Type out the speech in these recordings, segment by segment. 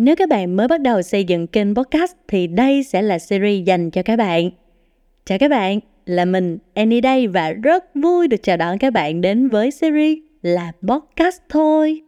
Nếu các bạn mới bắt đầu xây dựng kênh podcast thì đây sẽ là series dành cho các bạn. Chào các bạn, là mình Annie đây và rất vui được chào đón các bạn đến với series là podcast thôi.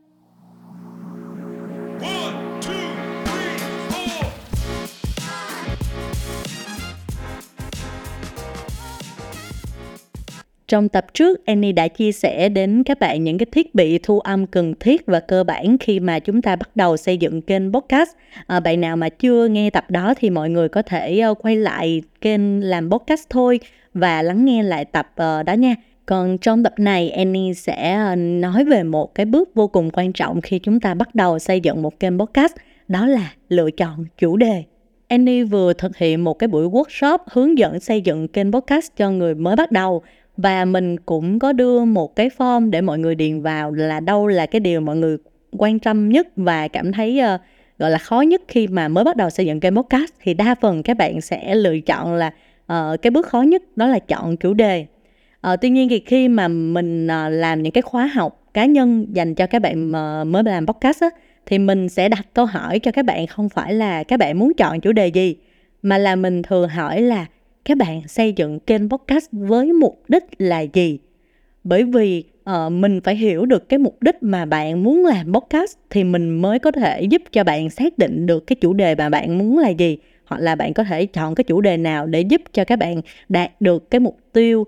Trong tập trước, Annie đã chia sẻ đến các bạn những cái thiết bị thu âm cần thiết và cơ bản khi mà chúng ta bắt đầu xây dựng kênh podcast. À, bạn nào mà chưa nghe tập đó thì mọi người có thể uh, quay lại kênh làm podcast thôi và lắng nghe lại tập uh, đó nha. Còn trong tập này, Annie sẽ uh, nói về một cái bước vô cùng quan trọng khi chúng ta bắt đầu xây dựng một kênh podcast, đó là lựa chọn chủ đề. Annie vừa thực hiện một cái buổi workshop hướng dẫn xây dựng kênh podcast cho người mới bắt đầu và mình cũng có đưa một cái form để mọi người điền vào là đâu là cái điều mọi người quan tâm nhất và cảm thấy uh, gọi là khó nhất khi mà mới bắt đầu xây dựng kênh podcast. Thì đa phần các bạn sẽ lựa chọn là uh, cái bước khó nhất đó là chọn chủ đề. Uh, tuy nhiên thì khi mà mình uh, làm những cái khóa học cá nhân dành cho các bạn uh, mới làm podcast á, thì mình sẽ đặt câu hỏi cho các bạn không phải là các bạn muốn chọn chủ đề gì mà là mình thường hỏi là các bạn xây dựng kênh podcast với mục đích là gì? Bởi vì uh, mình phải hiểu được cái mục đích mà bạn muốn làm podcast thì mình mới có thể giúp cho bạn xác định được cái chủ đề mà bạn muốn là gì hoặc là bạn có thể chọn cái chủ đề nào để giúp cho các bạn đạt được cái mục tiêu uh,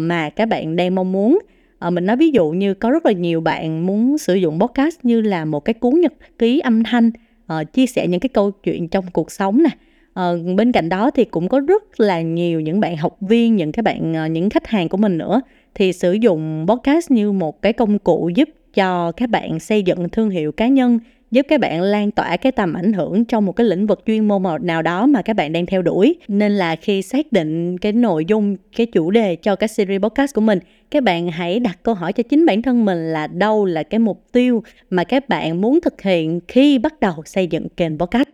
mà các bạn đang mong muốn. Uh, mình nói ví dụ như có rất là nhiều bạn muốn sử dụng podcast như là một cái cuốn nhật ký âm thanh uh, chia sẻ những cái câu chuyện trong cuộc sống nè Ờ, bên cạnh đó thì cũng có rất là nhiều những bạn học viên, những cái bạn ờ, những khách hàng của mình nữa thì sử dụng podcast như một cái công cụ giúp cho các bạn xây dựng thương hiệu cá nhân, giúp các bạn lan tỏa cái tầm ảnh hưởng trong một cái lĩnh vực chuyên môn nào đó mà các bạn đang theo đuổi. Nên là khi xác định cái nội dung, cái chủ đề cho cái series podcast của mình, các bạn hãy đặt câu hỏi cho chính bản thân mình là đâu là cái mục tiêu mà các bạn muốn thực hiện khi bắt đầu xây dựng kênh podcast.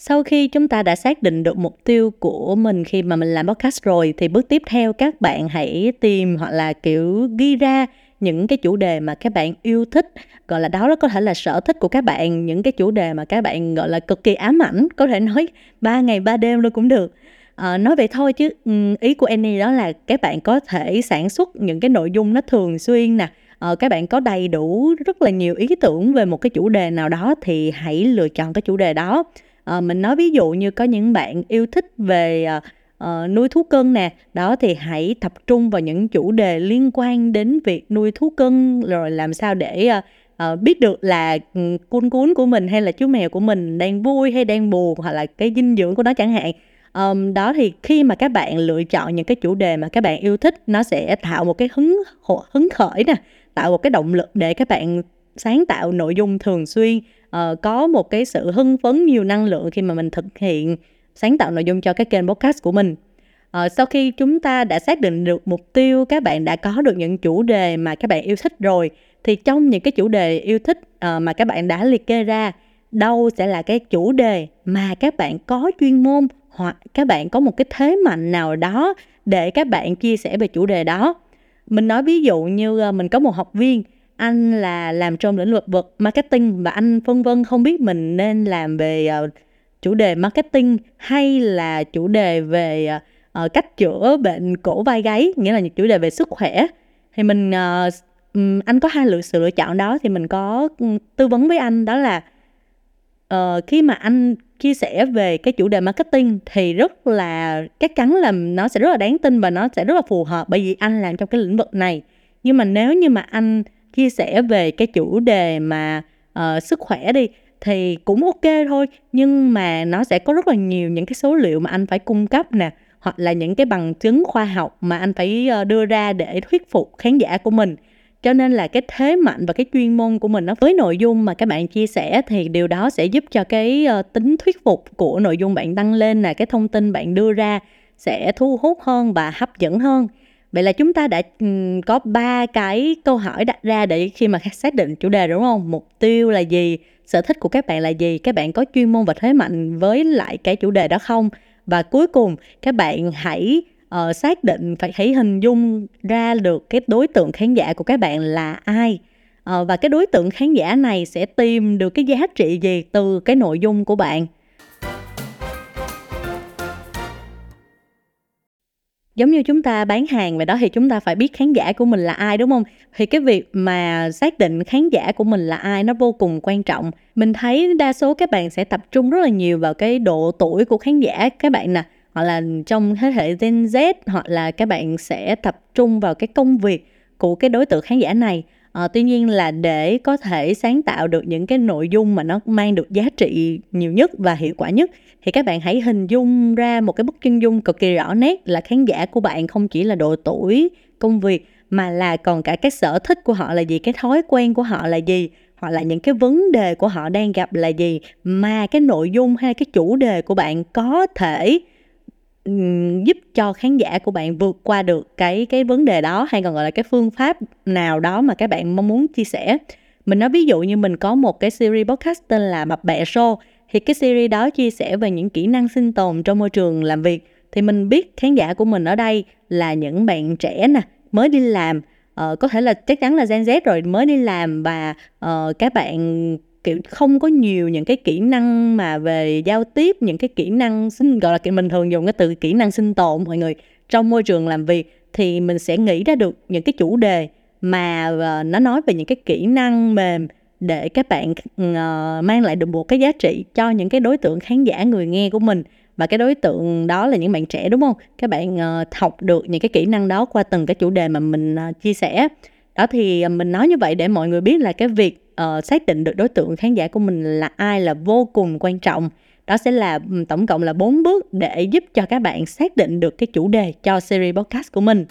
Sau khi chúng ta đã xác định được mục tiêu của mình khi mà mình làm podcast rồi thì bước tiếp theo các bạn hãy tìm hoặc là kiểu ghi ra những cái chủ đề mà các bạn yêu thích. Gọi là đó có thể là sở thích của các bạn những cái chủ đề mà các bạn gọi là cực kỳ ám ảnh có thể nói ba ngày ba đêm luôn cũng được. À, nói vậy thôi chứ ừ, ý của Annie đó là các bạn có thể sản xuất những cái nội dung nó thường xuyên nè. À, các bạn có đầy đủ rất là nhiều ý tưởng về một cái chủ đề nào đó thì hãy lựa chọn cái chủ đề đó à, mình nói ví dụ như có những bạn yêu thích về à, à, nuôi thú cưng nè đó thì hãy tập trung vào những chủ đề liên quan đến việc nuôi thú cưng rồi làm sao để à, à, biết được là ừ, cuốn cuốn của mình hay là chú mèo của mình đang vui hay đang buồn hoặc là cái dinh dưỡng của nó chẳng hạn. Um, đó thì khi mà các bạn lựa chọn những cái chủ đề mà các bạn yêu thích nó sẽ tạo một cái hứng hứng khởi nè tạo một cái động lực để các bạn sáng tạo nội dung thường xuyên uh, có một cái sự hưng phấn nhiều năng lượng khi mà mình thực hiện sáng tạo nội dung cho cái kênh podcast của mình. Uh, sau khi chúng ta đã xác định được mục tiêu các bạn đã có được những chủ đề mà các bạn yêu thích rồi thì trong những cái chủ đề yêu thích uh, mà các bạn đã liệt kê ra đâu sẽ là cái chủ đề mà các bạn có chuyên môn hoặc các bạn có một cái thế mạnh nào đó để các bạn chia sẻ về chủ đề đó. Mình nói ví dụ như mình có một học viên anh là làm trong lĩnh vực marketing và anh phân vân không biết mình nên làm về uh, chủ đề marketing hay là chủ đề về uh, cách chữa bệnh cổ vai gáy nghĩa là những chủ đề về sức khỏe. Thì mình uh, anh có hai lựa sự lựa chọn đó thì mình có tư vấn với anh đó là uh, khi mà anh chia sẻ về cái chủ đề marketing thì rất là chắc chắn là nó sẽ rất là đáng tin và nó sẽ rất là phù hợp. Bởi vì anh làm trong cái lĩnh vực này. Nhưng mà nếu như mà anh chia sẻ về cái chủ đề mà uh, sức khỏe đi thì cũng ok thôi. Nhưng mà nó sẽ có rất là nhiều những cái số liệu mà anh phải cung cấp nè hoặc là những cái bằng chứng khoa học mà anh phải ờ, đưa ra để thuyết phục khán giả của mình. Cho nên là cái thế mạnh và cái chuyên môn của mình nó với nội dung mà các bạn chia sẻ thì điều đó sẽ giúp cho cái uh, tính thuyết phục của nội dung bạn đăng lên là cái thông tin bạn đưa ra sẽ thu hút hơn và hấp dẫn hơn vậy là chúng ta đã có ba cái câu hỏi đặt ra để khi mà xác định chủ đề đúng không? Mục tiêu là gì? Sở thích của các bạn là gì? Các bạn có chuyên môn và thế mạnh với lại cái chủ đề đó không? Và cuối cùng các bạn hãy uh, xác định phải hãy hình dung ra được cái đối tượng khán giả của các bạn là ai. Uh, và cái đối tượng khán giả này sẽ tìm được cái giá trị gì từ cái nội dung của bạn. Giống như chúng ta bán hàng vậy đó thì chúng ta phải biết khán giả của mình là ai, đúng không? Thì cái việc mà xác định khán giả của mình là ai nó vô cùng quan trọng. Mình thấy đa số các bạn sẽ tập trung rất là nhiều vào cái độ tuổi của khán giả các bạn nè. Hoặc là trong thế hệ Gen Z, hoặc là các bạn sẽ tập trung vào cái công việc của cái đối tượng khán giả này à, tuy nhiên là để có thể sáng tạo được những cái nội dung mà nó mang được giá trị nhiều nhất và hiệu quả nhất thì các bạn hãy hình dung ra một cái bức chân dung cực kỳ rõ nét là khán giả của bạn không chỉ là độ tuổi công việc mà là còn cả cái sở thích của họ là gì cái thói quen của họ là gì hoặc là những cái vấn đề của họ đang gặp là gì mà cái nội dung hay cái chủ đề của bạn có thể giúp cho khán giả của bạn vượt qua được cái cái vấn đề đó hay còn gọi là cái phương pháp nào đó mà các bạn mong muốn chia sẻ? Mình nói ví dụ như mình có một cái series podcast tên là mập bẹ show thì cái series đó chia sẻ về những kỹ năng sinh tồn trong môi trường làm việc. Thì mình biết khán giả của mình ở đây là những bạn trẻ nè mới đi làm. Ờ, có thể là chắc chắn là Gen Z rồi mới đi làm và uh, các bạn kiểu không có nhiều những cái kỹ năng mà về giao tiếp những cái kỹ năng sinh gọi là mình thường dùng cái từ kỹ năng sinh tồn mọi người. Trong môi trường làm việc thì mình sẽ nghĩ ra được những cái chủ đề mà ờ, nó nói về những cái kỹ năng mềm để các bạn uh, mang lại được một cái giá trị cho những cái đối tượng khán giả người nghe của mình. Và cái đối tượng đó là những bạn trẻ đúng không? Các bạn uh, học được những cái kỹ năng đó qua từng cái chủ đề mà mình uh, chia sẻ đó thì à, mình nói như vậy để mọi người biết là cái việc uh, xác định được đối tượng khán giả của mình là ai là vô cùng quan trọng. Đó sẽ là tổng cộng là bốn bước để giúp cho các bạn xác định được cái chủ đề cho series podcast của mình.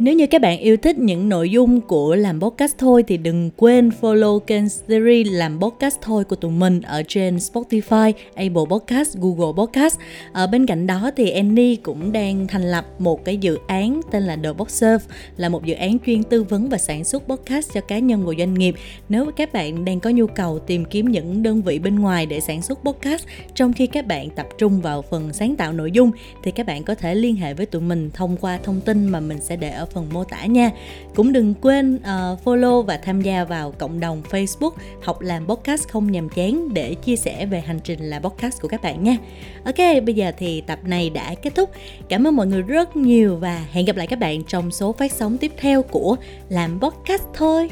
Nếu như các bạn yêu thích những nội dung của làm podcast thôi thì đừng quên follow kênh series làm podcast thôi của tụi mình ở trên Spotify, Apple Podcast, Google Podcast. Ở bên cạnh đó thì Annie cũng đang thành lập một cái dự án tên là The Boxer là một dự án chuyên tư vấn và sản xuất podcast cho cá nhân và doanh nghiệp. Nếu các bạn đang có nhu cầu tìm kiếm những đơn vị bên ngoài để sản xuất podcast trong khi các bạn tập trung vào phần sáng tạo nội dung thì các bạn có thể liên hệ với tụi mình thông qua thông tin mà mình sẽ để ở phần mô tả nha. Cũng đừng quên uh, follow và tham gia vào cộng đồng Facebook học làm podcast không nhàm chán để chia sẻ về hành trình làm podcast của các bạn nha. Ok bây giờ thì tập này đã kết thúc. Cảm ơn mọi người rất nhiều và hẹn gặp lại các bạn trong số phát sóng tiếp theo của làm podcast thôi.